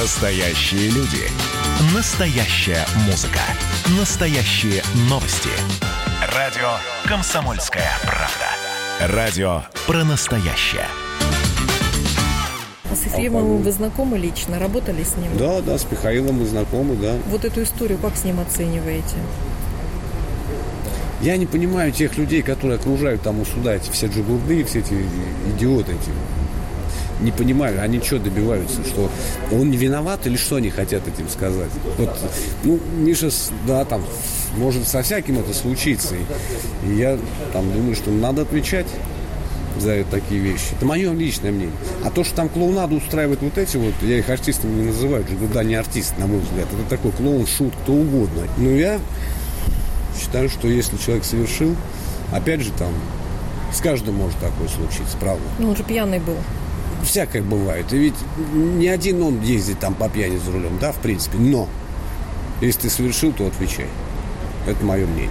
Настоящие люди. Настоящая музыка. Настоящие новости. Радио «Комсомольская правда». Радио про настоящее. А с Ефремовым вы знакомы лично? Работали с ним? Да, да, с Михаилом мы знакомы, да. Вот эту историю как с ним оцениваете? Я не понимаю тех людей, которые окружают там у суда эти все джигурды, все эти идиоты эти. Не понимаю, они что добиваются, что он не виноват или что они хотят этим сказать? Вот, ну, Миша, да, там, может со всяким это случиться. И, я там думаю, что надо отвечать за такие вещи. Это мое личное мнение. А то, что там клоунаду устраивает вот эти вот, я их артистами не называю, Джигурда не артист, на мой взгляд. Это такой клоун, шут, кто угодно. Но я считаю, что если человек совершил, опять же, там, с каждым может такое случиться, правда. Ну, он же пьяный был. Всякое бывает. И ведь не один он ездит там по пьяни за рулем, да, в принципе. Но, если ты совершил, то отвечай. Это мое мнение.